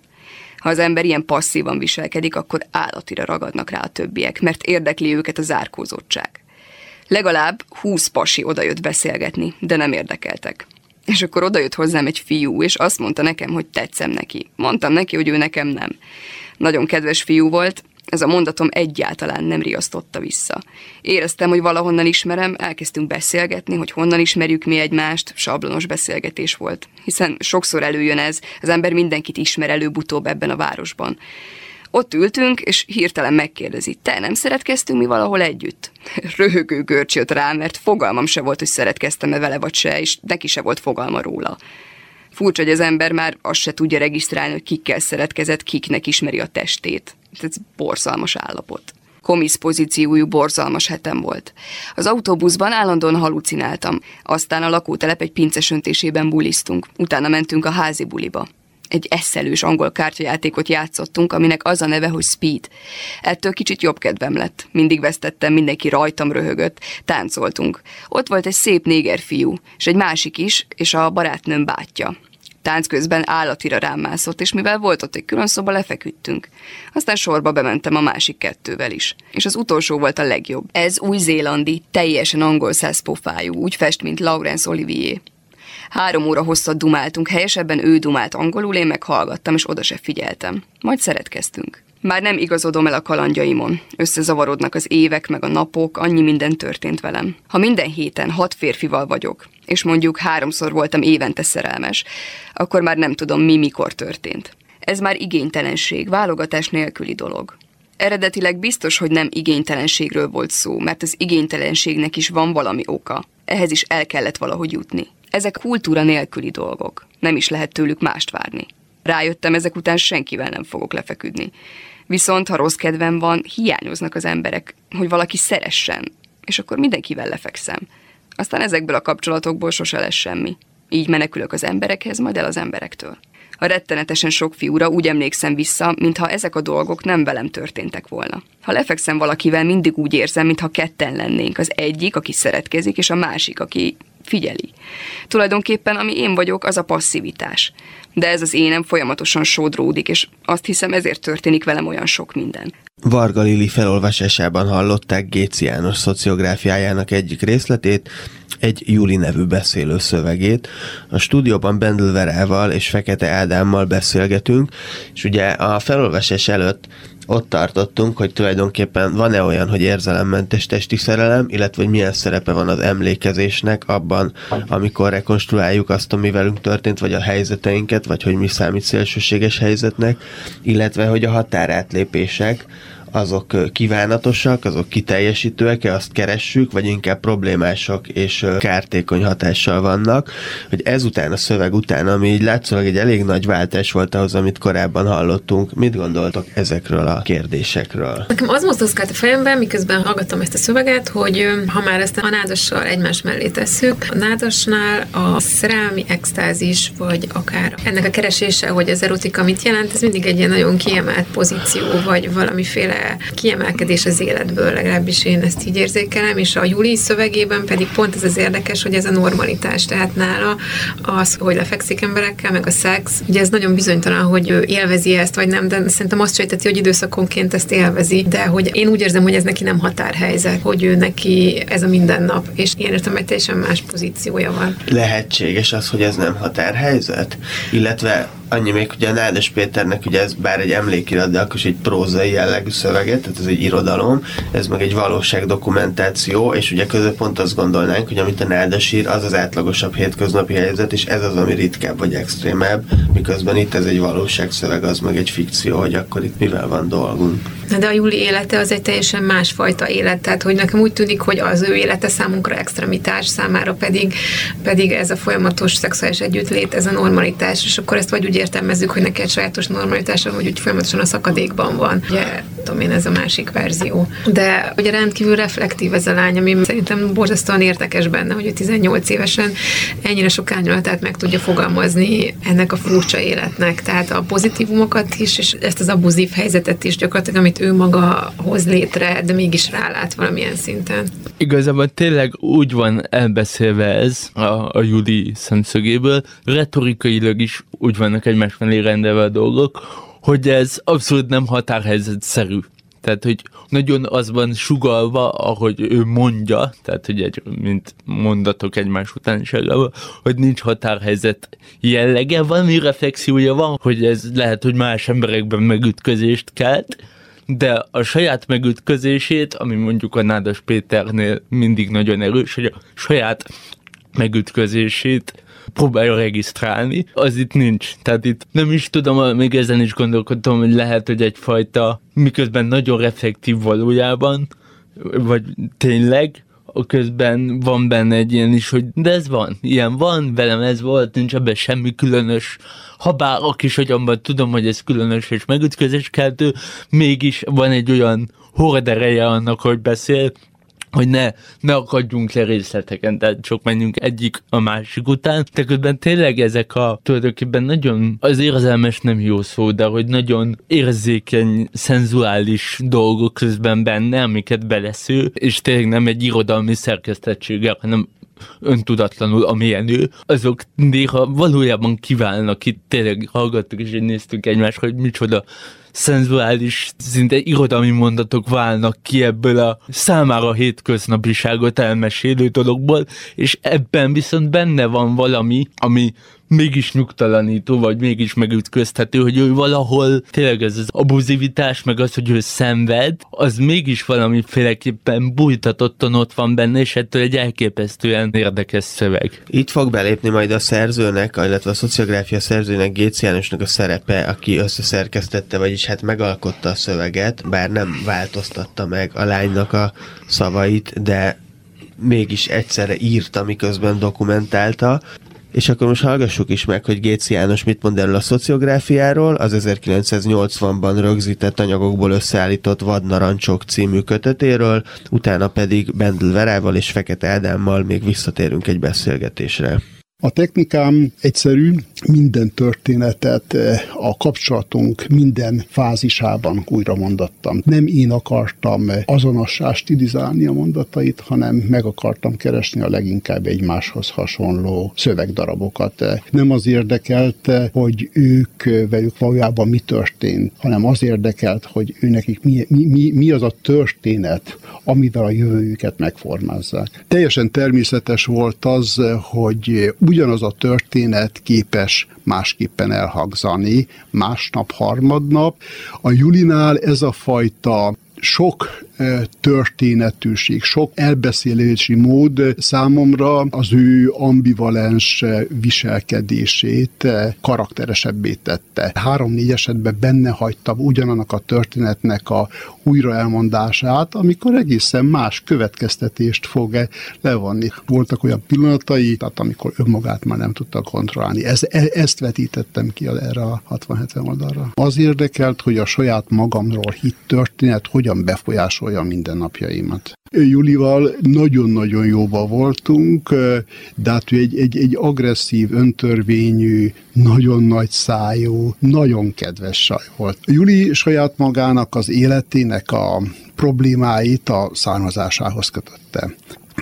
Ha az ember ilyen passzívan viselkedik, akkor állatira ragadnak rá a többiek, mert érdekli őket a zárkózottság. Legalább húsz pasi odajött beszélgetni, de nem érdekeltek. És akkor odajött hozzám egy fiú, és azt mondta nekem, hogy tetszem neki. Mondtam neki, hogy ő nekem nem. Nagyon kedves fiú volt, ez a mondatom egyáltalán nem riasztotta vissza. Éreztem, hogy valahonnan ismerem, elkezdtünk beszélgetni, hogy honnan ismerjük mi egymást, sablonos beszélgetés volt. Hiszen sokszor előjön ez, az ember mindenkit ismer előbb-utóbb ebben a városban. Ott ültünk, és hirtelen megkérdezi, te nem szeretkeztünk mi valahol együtt? <laughs> Röhögő görcs jött rá, mert fogalmam se volt, hogy szeretkeztem-e vele vagy se, és neki se volt fogalma róla. Furcsa, hogy az ember már azt se tudja regisztrálni, hogy kikkel szeretkezett, kiknek ismeri a testét. Ez borzalmas állapot. Komisz pozíciójú borzalmas hetem volt. Az autóbuszban állandóan halucináltam, aztán a lakótelep egy pincesöntésében bulisztunk, utána mentünk a házi buliba egy eszelős angol kártyajátékot játszottunk, aminek az a neve, hogy Speed. Ettől kicsit jobb kedvem lett. Mindig vesztettem, mindenki rajtam röhögött. Táncoltunk. Ott volt egy szép néger fiú, és egy másik is, és a barátnőm bátyja. Tánc közben állatira rám mászott, és mivel volt ott egy külön szoba, lefeküdtünk. Aztán sorba bementem a másik kettővel is. És az utolsó volt a legjobb. Ez új-zélandi, teljesen angol száz pofájú, úgy fest, mint Laurence Olivier. Három óra hosszat dumáltunk, helyesebben ő dumált angolul, én meg hallgattam, és oda se figyeltem. Majd szeretkeztünk. Már nem igazodom el a kalandjaimon. Összezavarodnak az évek, meg a napok, annyi minden történt velem. Ha minden héten hat férfival vagyok, és mondjuk háromszor voltam évente szerelmes, akkor már nem tudom, mi mikor történt. Ez már igénytelenség, válogatás nélküli dolog. Eredetileg biztos, hogy nem igénytelenségről volt szó, mert az igénytelenségnek is van valami oka. Ehhez is el kellett valahogy jutni. Ezek kultúra nélküli dolgok. Nem is lehet tőlük mást várni. Rájöttem, ezek után senkivel nem fogok lefeküdni. Viszont, ha rossz kedvem van, hiányoznak az emberek, hogy valaki szeressen, és akkor mindenkivel lefekszem. Aztán ezekből a kapcsolatokból sose lesz semmi. Így menekülök az emberekhez, majd el az emberektől. A rettenetesen sok fiúra úgy emlékszem vissza, mintha ezek a dolgok nem velem történtek volna. Ha lefekszem valakivel, mindig úgy érzem, mintha ketten lennénk. Az egyik, aki szeretkezik, és a másik, aki figyeli. Tulajdonképpen ami én vagyok, az a passzivitás. De ez az énem folyamatosan sodródik, és azt hiszem ezért történik velem olyan sok minden. Varga Lili felolvasásában hallották Géci János szociográfiájának egyik részletét, egy Júli nevű beszélő szövegét. A stúdióban Bendel Verával és Fekete Ádámmal beszélgetünk, és ugye a felolvasás előtt ott tartottunk, hogy tulajdonképpen van-e olyan, hogy érzelemmentes testi szerelem, illetve hogy milyen szerepe van az emlékezésnek abban, amikor rekonstruáljuk azt, ami velünk történt, vagy a helyzeteinket, vagy hogy mi számít szélsőséges helyzetnek, illetve hogy a határátlépések, azok kívánatosak, azok kiteljesítőek-e, azt keressük, vagy inkább problémások és kártékony hatással vannak, hogy ezután, a szöveg után, ami így látszólag egy elég nagy váltás volt ahhoz, amit korábban hallottunk, mit gondoltok ezekről a kérdésekről? Nekem az mozdozkált a fejemben, miközben hallgattam ezt a szöveget, hogy ha már ezt a nádassal egymás mellé tesszük, a nádasnál a szerelmi extázis, vagy akár ennek a keresése, hogy az erotika mit jelent, ez mindig egy ilyen nagyon kiemelt pozíció, vagy valamiféle kiemelkedés az életből, legalábbis én ezt így érzékelem, és a Júli szövegében pedig pont ez az érdekes, hogy ez a normalitás, tehát nála az, hogy lefekszik emberekkel, meg a szex, ugye ez nagyon bizonytalan, hogy ő élvezi ezt, vagy nem, de szerintem azt sejteti, hogy időszakonként ezt élvezi, de hogy én úgy érzem, hogy ez neki nem határhelyzet, hogy ő neki ez a mindennap, és én értem, egy teljesen más pozíciója van. Lehetséges az, hogy ez nem határhelyzet? Illetve annyi még, hogy a Nádas Péternek ugye ez bár egy emlékirat, de akkor is egy prózai jellegű szöveget, tehát ez egy irodalom, ez meg egy valóság dokumentáció, és ugye közöpont azt gondolnánk, hogy amit a Nádas ír, az az átlagosabb hétköznapi helyzet, és ez az, ami ritkább vagy extrémebb, miközben itt ez egy valóságszöveg, az meg egy fikció, hogy akkor itt mivel van dolgunk. De a Júli élete az egy teljesen másfajta élet, tehát hogy nekem úgy tűnik, hogy az ő élete számunkra extremitás, számára pedig, pedig ez a folyamatos szexuális együttlét, ez a normalitás, és akkor ezt vagy úgy értelmezzük, hogy neki egy sajátos normalitása, hogy úgy folyamatosan a szakadékban van. Ugye, tudom én, ez a másik verzió. De ugye rendkívül reflektív ez a lány, ami szerintem borzasztóan érdekes benne, hogy 18 évesen ennyire sok árnyalatát meg tudja fogalmazni ennek a furcsa életnek. Tehát a pozitívumokat is, és ezt az abuzív helyzetet is gyakorlatilag, amit ő maga hoz létre, de mégis rálát valamilyen szinten. Igazából tényleg úgy van elbeszélve ez a, a Judi szemszögéből, retorikailag is úgy vannak egymás mellé rendelve a dolgok, hogy ez abszolút nem határhelyzetszerű. Tehát, hogy nagyon az van sugalva, ahogy ő mondja, tehát, hogy egy, mint mondatok egymás utánságában, hogy nincs határhelyzet jellege, valami reflexiója van, hogy ez lehet, hogy más emberekben megütközést kelt, de a saját megütközését, ami mondjuk a Nádas Péternél mindig nagyon erős, hogy a saját megütközését próbálja regisztrálni, az itt nincs. Tehát itt nem is tudom, még ezen is gondolkodtam, hogy lehet, hogy egyfajta, miközben nagyon reflektív valójában, vagy tényleg, közben van benne egy ilyen is, hogy de ez van, ilyen van, velem ez volt, nincs ebben semmi különös, ha bár a kis agyamban tudom, hogy ez különös és megütközéskeltő, mégis van egy olyan hordereje annak, hogy beszél, hogy ne, ne akadjunk le részleteken, tehát csak menjünk egyik a másik után, de közben tényleg ezek a tulajdonképpen nagyon, az érzelmes nem jó szó, de hogy nagyon érzékeny, szenzuális dolgok közben benne, amiket belesző, és tényleg nem egy irodalmi szerkesztettséggel, hanem öntudatlanul, amilyen ő, azok néha valójában kiválnak, itt tényleg hallgattuk és néztük egymást, hogy micsoda szenzuális, szinte irodalmi mondatok válnak ki ebből a számára hétköznapiságot elmesélő dologból, és ebben viszont benne van valami, ami mégis nyugtalanító, vagy mégis megütköztető, hogy ő valahol tényleg ez az abuzivitás, meg az, hogy ő szenved, az mégis valamiféleképpen bújtatottan ott van benne, és ettől egy elképesztően érdekes szöveg. Itt fog belépni majd a szerzőnek, illetve a szociográfia szerzőnek Géci Jánosnak a szerepe, aki összeszerkesztette, vagyis hát megalkotta a szöveget, bár nem változtatta meg a lánynak a szavait, de mégis egyszerre írta, miközben dokumentálta. És akkor most hallgassuk is meg, hogy Géci János mit mond erről a szociográfiáról, az 1980-ban rögzített anyagokból összeállított Vadnarancsok című kötetéről, utána pedig Bendel Verával és Fekete Ádámmal még visszatérünk egy beszélgetésre. A technikám egyszerű, minden történetet eh, a kapcsolatunk minden fázisában újra mondattam. Nem én akartam azonossá stilizálni a mondatait, hanem meg akartam keresni a leginkább egymáshoz hasonló szövegdarabokat. Nem az érdekelt, hogy ők velük valójában mi történt, hanem az érdekelt, hogy őnekik mi, mi, mi az a történet, amivel a jövőjüket megformázzák. Teljesen természetes volt az, hogy ugyanaz a történet képes másképpen elhangzani másnap, harmadnap. A Julinál ez a fajta sok történetűség, sok elbeszélési mód számomra az ő ambivalens viselkedését karakteresebbé tette. Három-négy esetben benne hagytam ugyanannak a történetnek a újra elmondását, amikor egészen más következtetést fog -e levonni. Voltak olyan pillanatai, tehát amikor önmagát már nem tudta kontrollálni. Ez, e, ezt vetítettem ki erre a 60-70 oldalra. Az érdekelt, hogy a saját magamról hit történet hogyan befolyásol befolyásolja mindennapjaimat. Julival nagyon-nagyon jóba voltunk, de hát ő egy, egy, egy agresszív, öntörvényű, nagyon nagy szájú, nagyon kedves saj volt. Juli saját magának az életének a problémáit a származásához kötötte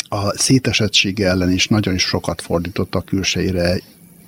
a szétesettsége ellen is nagyon sokat fordított a külseire,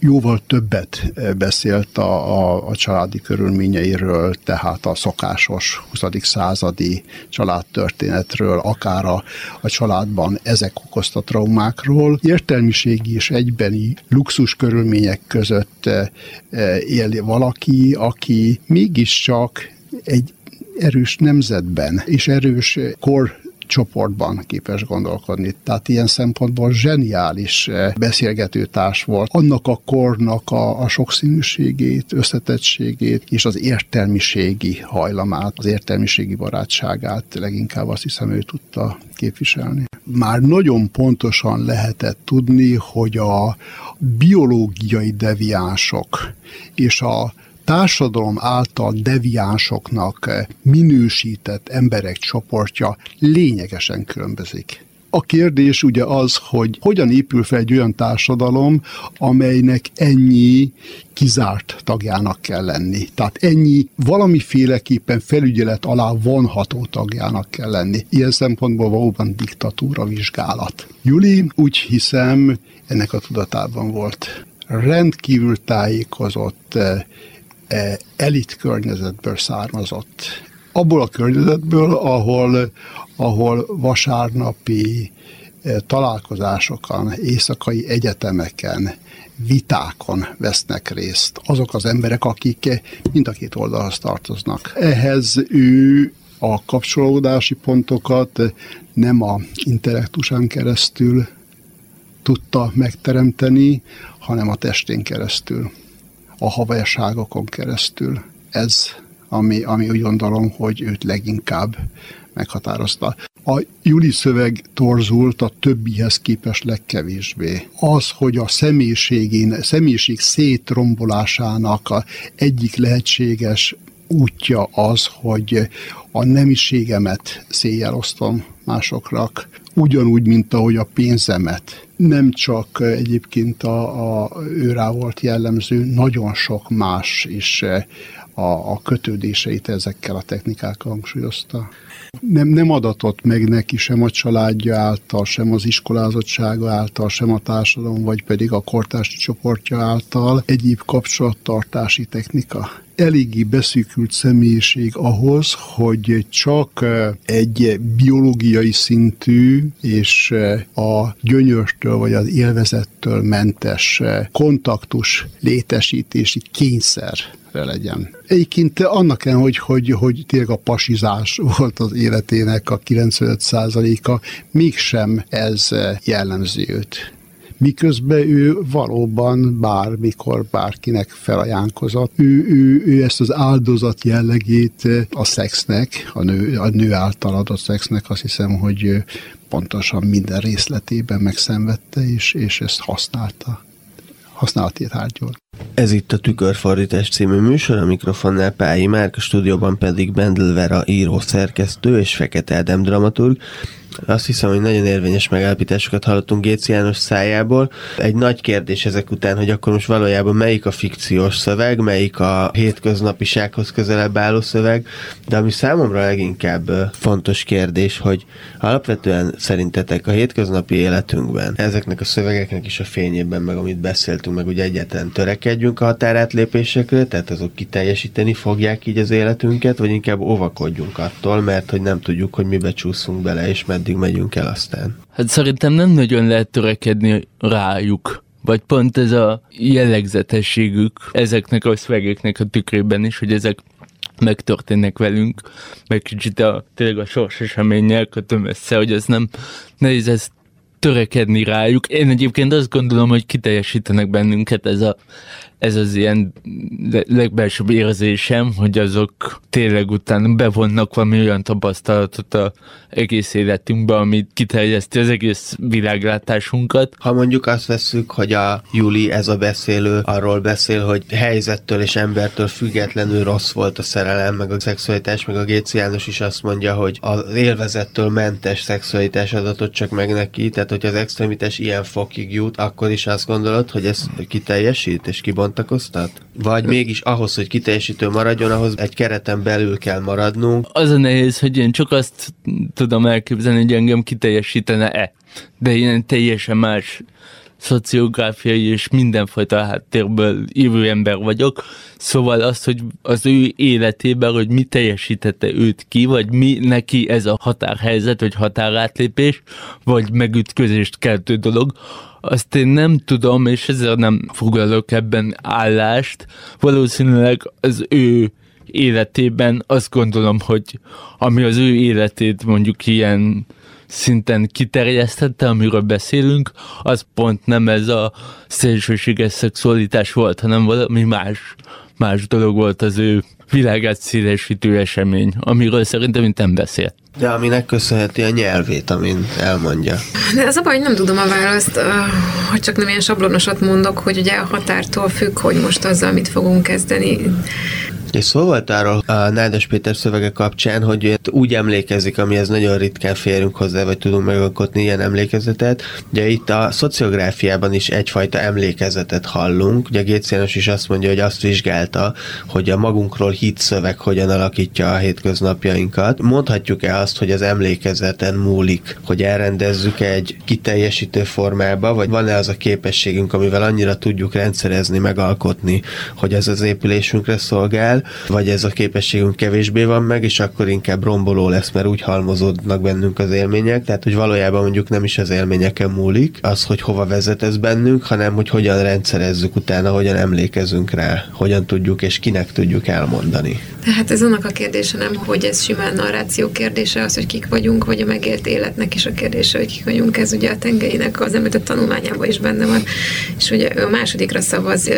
jóval többet beszélt a, a, a családi körülményeiről, tehát a szokásos 20. századi családtörténetről, akár a, a családban ezek okozta traumákról. Értelmiségi és egybeni luxus körülmények között eh, eh, él valaki, aki mégiscsak egy erős nemzetben és erős kor csoportban képes gondolkodni. Tehát ilyen szempontból zseniális beszélgetőtárs volt. Annak a kornak a, a sokszínűségét, összetettségét és az értelmiségi hajlamát, az értelmiségi barátságát leginkább azt hiszem ő tudta képviselni. Már nagyon pontosan lehetett tudni, hogy a biológiai deviánsok és a társadalom által deviánsoknak minősített emberek csoportja lényegesen különbözik. A kérdés ugye az, hogy hogyan épül fel egy olyan társadalom, amelynek ennyi kizárt tagjának kell lenni. Tehát ennyi valamiféleképpen felügyelet alá vonható tagjának kell lenni. Ilyen szempontból valóban diktatúra vizsgálat. Juli úgy hiszem ennek a tudatában volt. Rendkívül tájékozott, E, elit környezetből származott. Abból a környezetből, ahol, ahol vasárnapi e, találkozásokon, éjszakai egyetemeken, vitákon vesznek részt azok az emberek, akik mind a két oldalhoz tartoznak. Ehhez ő a kapcsolódási pontokat nem a intellektusán keresztül tudta megteremteni, hanem a testén keresztül a havasságokon keresztül. Ez, ami, ami úgy gondolom, hogy őt leginkább meghatározta. A Juli szöveg torzult a többihez képest legkevésbé. Az, hogy a személyiségén, személyiség szétrombolásának a egyik lehetséges útja az, hogy a nemiségemet széjjel osztom másokra, ugyanúgy, mint ahogy a pénzemet. Nem csak egyébként a, a őrá volt jellemző, nagyon sok más is eh, a, a kötődéseit ezekkel a technikákkal hangsúlyozta. Nem, nem adatott meg neki sem a családja által, sem az iskolázottsága által, sem a társadalom, vagy pedig a kortársi csoportja által egyéb kapcsolattartási technika eléggé beszűkült személyiség ahhoz, hogy csak egy biológiai szintű és a gyönyörtől vagy az élvezettől mentes kontaktus létesítési kényszer legyen. Egyébként annak kell, hogy, hogy, hogy tényleg a pasizás <laughs> volt az életének a 95%-a, mégsem ez jellemzi őt miközben ő valóban bármikor bárkinek felajánkozott. Ő, ő, ő ezt az áldozat jellegét a szexnek, a nő, a nő által adott szexnek azt hiszem, hogy pontosan minden részletében megszenvedte, és, és ezt használta használati tárgyul. Ez itt a Tükörfordítás című műsor, a mikrofonnál Pályi Márk, a stúdióban pedig Bendel Vera író, szerkesztő és Fekete Ádám dramaturg. Azt hiszem, hogy nagyon érvényes megállapításokat hallottunk Géci János szájából. Egy nagy kérdés ezek után, hogy akkor most valójában melyik a fikciós szöveg, melyik a hétköznapisághoz közelebb álló szöveg, de ami számomra leginkább fontos kérdés, hogy alapvetően szerintetek a hétköznapi életünkben, ezeknek a szövegeknek is a fényében, meg amit beszéltünk, meg ugye egyáltalán törekedjünk a határátlépésekre, tehát azok kiteljesíteni fogják így az életünket, vagy inkább óvakodjunk attól, mert hogy nem tudjuk, hogy mibe csúszunk bele, és med meddig megyünk el aztán? Hát szerintem nem nagyon lehet törekedni rájuk vagy pont ez a jellegzetességük ezeknek a szövegeknek a tükrében is, hogy ezek megtörténnek velünk, meg kicsit a, tényleg a sors eseménnyel kötöm össze, hogy ez nem nehéz ezt törekedni rájuk. Én egyébként azt gondolom, hogy kiteljesítenek bennünket ez a ez az ilyen legbelsőbb érzésem, hogy azok tényleg utána bevonnak valami olyan tapasztalatot a egész életünkbe, amit kiterjeszti az egész világlátásunkat. Ha mondjuk azt vesszük, hogy a Juli, ez a beszélő, arról beszél, hogy helyzettől és embertől függetlenül rossz volt a szerelem, meg a szexualitás, meg a Géci János is azt mondja, hogy az élvezettől mentes szexualitás adatot csak meg neki, tehát hogy az extremitás ilyen fokig jut, akkor is azt gondolod, hogy ez kiteljesít és kibont bontakoztat? Vagy mégis ahhoz, hogy kiteljesítő maradjon, ahhoz egy kereten belül kell maradnunk? Az a nehéz, hogy én csak azt tudom elképzelni, hogy engem kiteljesítene-e. De én teljesen más szociográfiai és mindenfajta háttérből jövő ember vagyok, szóval az, hogy az ő életében, hogy mi teljesítette őt ki, vagy mi neki ez a határhelyzet, vagy határátlépés, vagy megütközést keltő dolog, azt én nem tudom, és ezért nem foglalok ebben állást. Valószínűleg az ő életében azt gondolom, hogy ami az ő életét mondjuk ilyen szinten kiterjesztette, amiről beszélünk, az pont nem ez a szélsőséges szexualitás volt, hanem valami más, más dolog volt az ő világát szélesítő esemény, amiről szerintem nem beszél. De aminek köszönheti a nyelvét, amin elmondja. De az a baj, hogy nem tudom a választ, hogy csak nem ilyen sablonosat mondok, hogy ugye a határtól függ, hogy most azzal mit fogunk kezdeni. És szó volt arról a Nádas Péter szövege kapcsán, hogy úgy emlékezik, amihez nagyon ritkán férünk hozzá, vagy tudunk megalkotni ilyen emlékezetet. Ugye itt a szociográfiában is egyfajta emlékezetet hallunk. Ugye Gétsz János is azt mondja, hogy azt vizsgálta, hogy a magunkról hit szöveg hogyan alakítja a hétköznapjainkat. Mondhatjuk-e azt, hogy az emlékezeten múlik, hogy elrendezzük egy kiteljesítő formába, vagy van-e az a képességünk, amivel annyira tudjuk rendszerezni, megalkotni, hogy ez az épülésünkre szolgál, vagy ez a képességünk kevésbé van meg, és akkor inkább romboló lesz, mert úgy halmozódnak bennünk az élmények, tehát hogy valójában mondjuk nem is az élményeken múlik, az, hogy hova vezet ez bennünk, hanem hogy hogyan rendszerezzük utána, hogyan emlékezünk rá, hogyan tudjuk és kinek tudjuk elmondani. Tehát ez annak a kérdése nem, hogy ez simán narráció kérdése, az, hogy kik vagyunk, vagy a megélt életnek is a kérdése, hogy kik vagyunk, ez ugye a tengelynek az említett tanulmányában is benne van, és ugye a másodikra szavaz.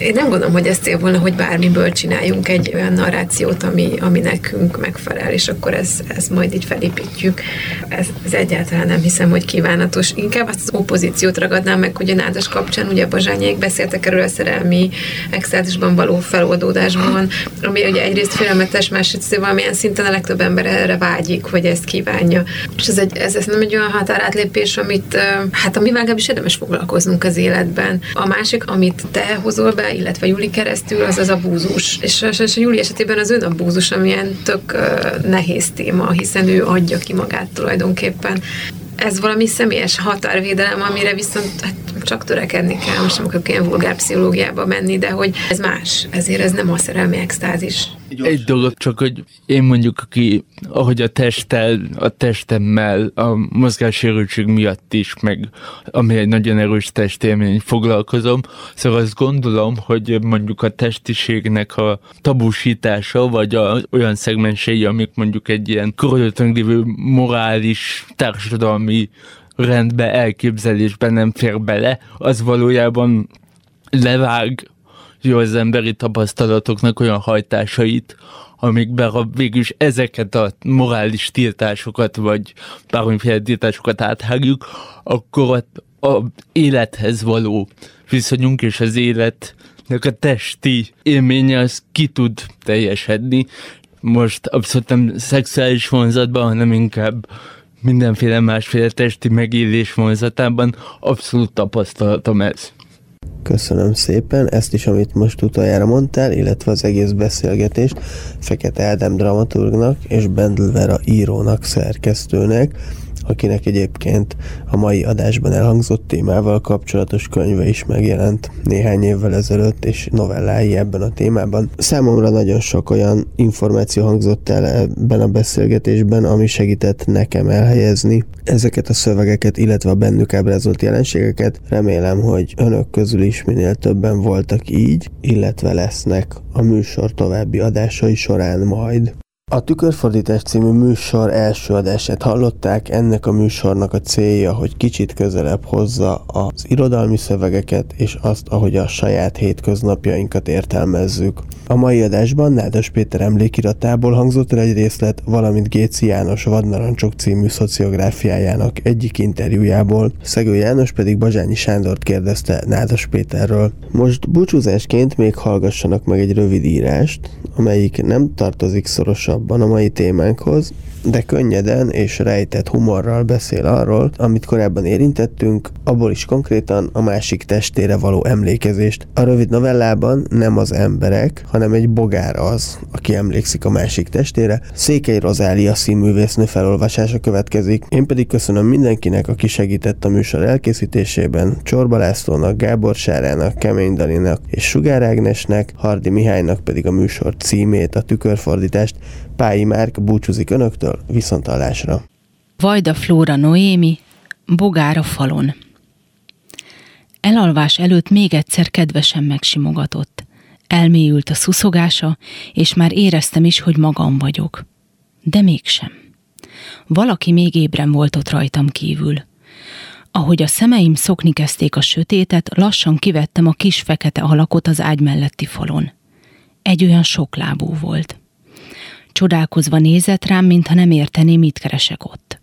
Én nem gondolom, hogy ez cél volna, hogy bármiből csináljunk egy olyan narrációt, ami, ami nekünk megfelel, és akkor ez, ez majd így felépítjük. Ez, ez egyáltalán nem hiszem, hogy kívánatos. Inkább azt az opozíciót ragadnám meg, hogy a nádas kapcsán ugye a bazsányék beszéltek erről a szerelmi extázisban való feloldódásban, ami ugye egyrészt félelmetes, másrészt valamilyen szinten a legtöbb ember erre vágyik, hogy ezt kívánja. És ez, egy, ez, ez nem egy olyan határátlépés, amit hát amivel legalábbis érdemes foglalkoznunk az életben. A másik, amit te hozol be, illetve Juli keresztül, az az a búzus. És, és a Juli esetében az búzus, amilyen tök nehéz téma, hiszen ő adja ki magát tulajdonképpen ez valami személyes határvédelem, amire viszont hát csak törekedni kell, most nem akarok ilyen vulgár pszichológiába menni, de hogy ez más, ezért ez nem a szerelmi extázis. Egy dolog csak, hogy én mondjuk, aki, ahogy a testtel, a testemmel, a mozgássérültség miatt is, meg ami egy nagyon erős testélmény foglalkozom, szóval azt gondolom, hogy mondjuk a testiségnek a tabusítása, vagy a, olyan szegmensei, amik mondjuk egy ilyen körülöttünk lévő morális, társadalmi rendbe, elképzelésben nem fér bele, az valójában levág jó az emberi tapasztalatoknak olyan hajtásait, amikben ha végülis ezeket a morális tiltásokat, vagy bármiféle tiltásokat áthágjuk, akkor a, a élethez való viszonyunk és az életnek a testi élménye az ki tud teljesedni. Most abszolút nem szexuális vonzatban, hanem inkább mindenféle másféle testi megélés vonzatában. Abszolút tapasztalatom ez. Köszönöm szépen. Ezt is, amit most utoljára mondtál, illetve az egész beszélgetést Fekete Ádám dramaturgnak és Bendel Vera írónak, szerkesztőnek akinek egyébként a mai adásban elhangzott témával kapcsolatos könyve is megjelent néhány évvel ezelőtt, és novellái ebben a témában. Számomra nagyon sok olyan információ hangzott el ebben a beszélgetésben, ami segített nekem elhelyezni ezeket a szövegeket, illetve a bennük ábrázolt jelenségeket. Remélem, hogy önök közül is minél többen voltak így, illetve lesznek a műsor további adásai során majd. A Tükörfordítás című műsor első adását hallották, ennek a műsornak a célja, hogy kicsit közelebb hozza az irodalmi szövegeket és azt, ahogy a saját hétköznapjainkat értelmezzük. A mai adásban Nádas Péter emlékiratából hangzott el egy részlet, valamint Géci János Vadnarancsok című szociográfiájának egyik interjújából. Szegő János pedig Bazsányi Sándort kérdezte Nádas Péterről. Most búcsúzásként még hallgassanak meg egy rövid írást, amelyik nem tartozik szorosabban a mai témánkhoz, de könnyeden és rejtett humorral beszél arról, amit korábban érintettünk, abból is konkrétan a másik testére való emlékezést. A rövid novellában nem az emberek, hanem egy bogár az, aki emlékszik a másik testére. Székely Rozália színművésznő felolvasása következik. Én pedig köszönöm mindenkinek, aki segített a műsor elkészítésében, Csorba Lászlónak, Gábor Sárának, Kemény Dalinak és Sugár Ágnesnek, Hardi Mihálynak pedig a műsor címét, a tükörfordítást, Pályi Márk búcsúzik önöktől, viszontalásra. Vajda Flóra Noémi, Bogár a falon. Elalvás előtt még egyszer kedvesen megsimogatott. Elmélyült a szuszogása, és már éreztem is, hogy magam vagyok. De mégsem. Valaki még ébren volt ott rajtam kívül. Ahogy a szemeim szokni kezdték a sötétet, lassan kivettem a kis fekete alakot az ágy melletti falon. Egy olyan soklábú volt. Csodálkozva nézett rám, mintha nem értené, mit keresek ott.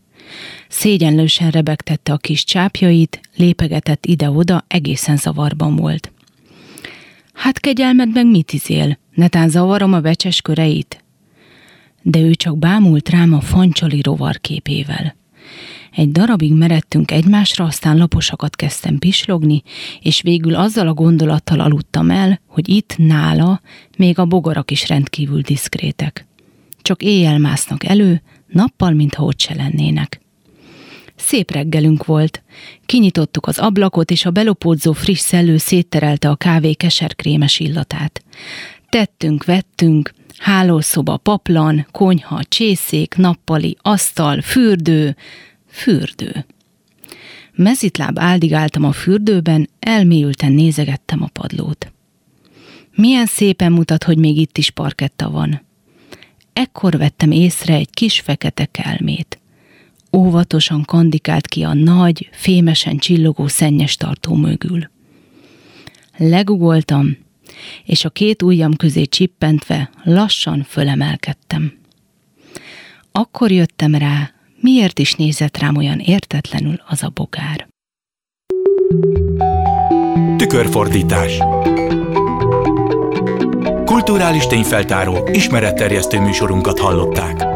Szégyenlősen rebegtette a kis csápjait, lépegetett ide-oda, egészen zavarban volt. Hát kegyelmed meg mit izél? Netán zavarom a becses köreit? De ő csak bámult rám a fancsali rovar képével. Egy darabig meredtünk egymásra, aztán laposakat kezdtem pislogni, és végül azzal a gondolattal aludtam el, hogy itt, nála, még a bogarak is rendkívül diszkrétek. Csak éjjel másznak elő, nappal, mintha ott se lennének. Szép reggelünk volt. Kinyitottuk az ablakot, és a belopódzó friss szellő szétterelte a kávé keserkrémes illatát. Tettünk, vettünk, hálószoba, paplan, konyha, csészék, nappali, asztal, fürdő, fürdő. Mezitláb áldigáltam a fürdőben, elmélyülten nézegettem a padlót. Milyen szépen mutat, hogy még itt is parketta van. Ekkor vettem észre egy kis fekete kelmét. Óvatosan kandikált ki a nagy, fémesen csillogó szennyes tartó mögül. Legugoltam, és a két ujjam közé csippentve lassan fölemelkedtem. Akkor jöttem rá, miért is nézett rám olyan értetlenül az a bogár. Tükörfordítás Kulturális tényfeltáró, ismeretterjesztő műsorunkat hallották.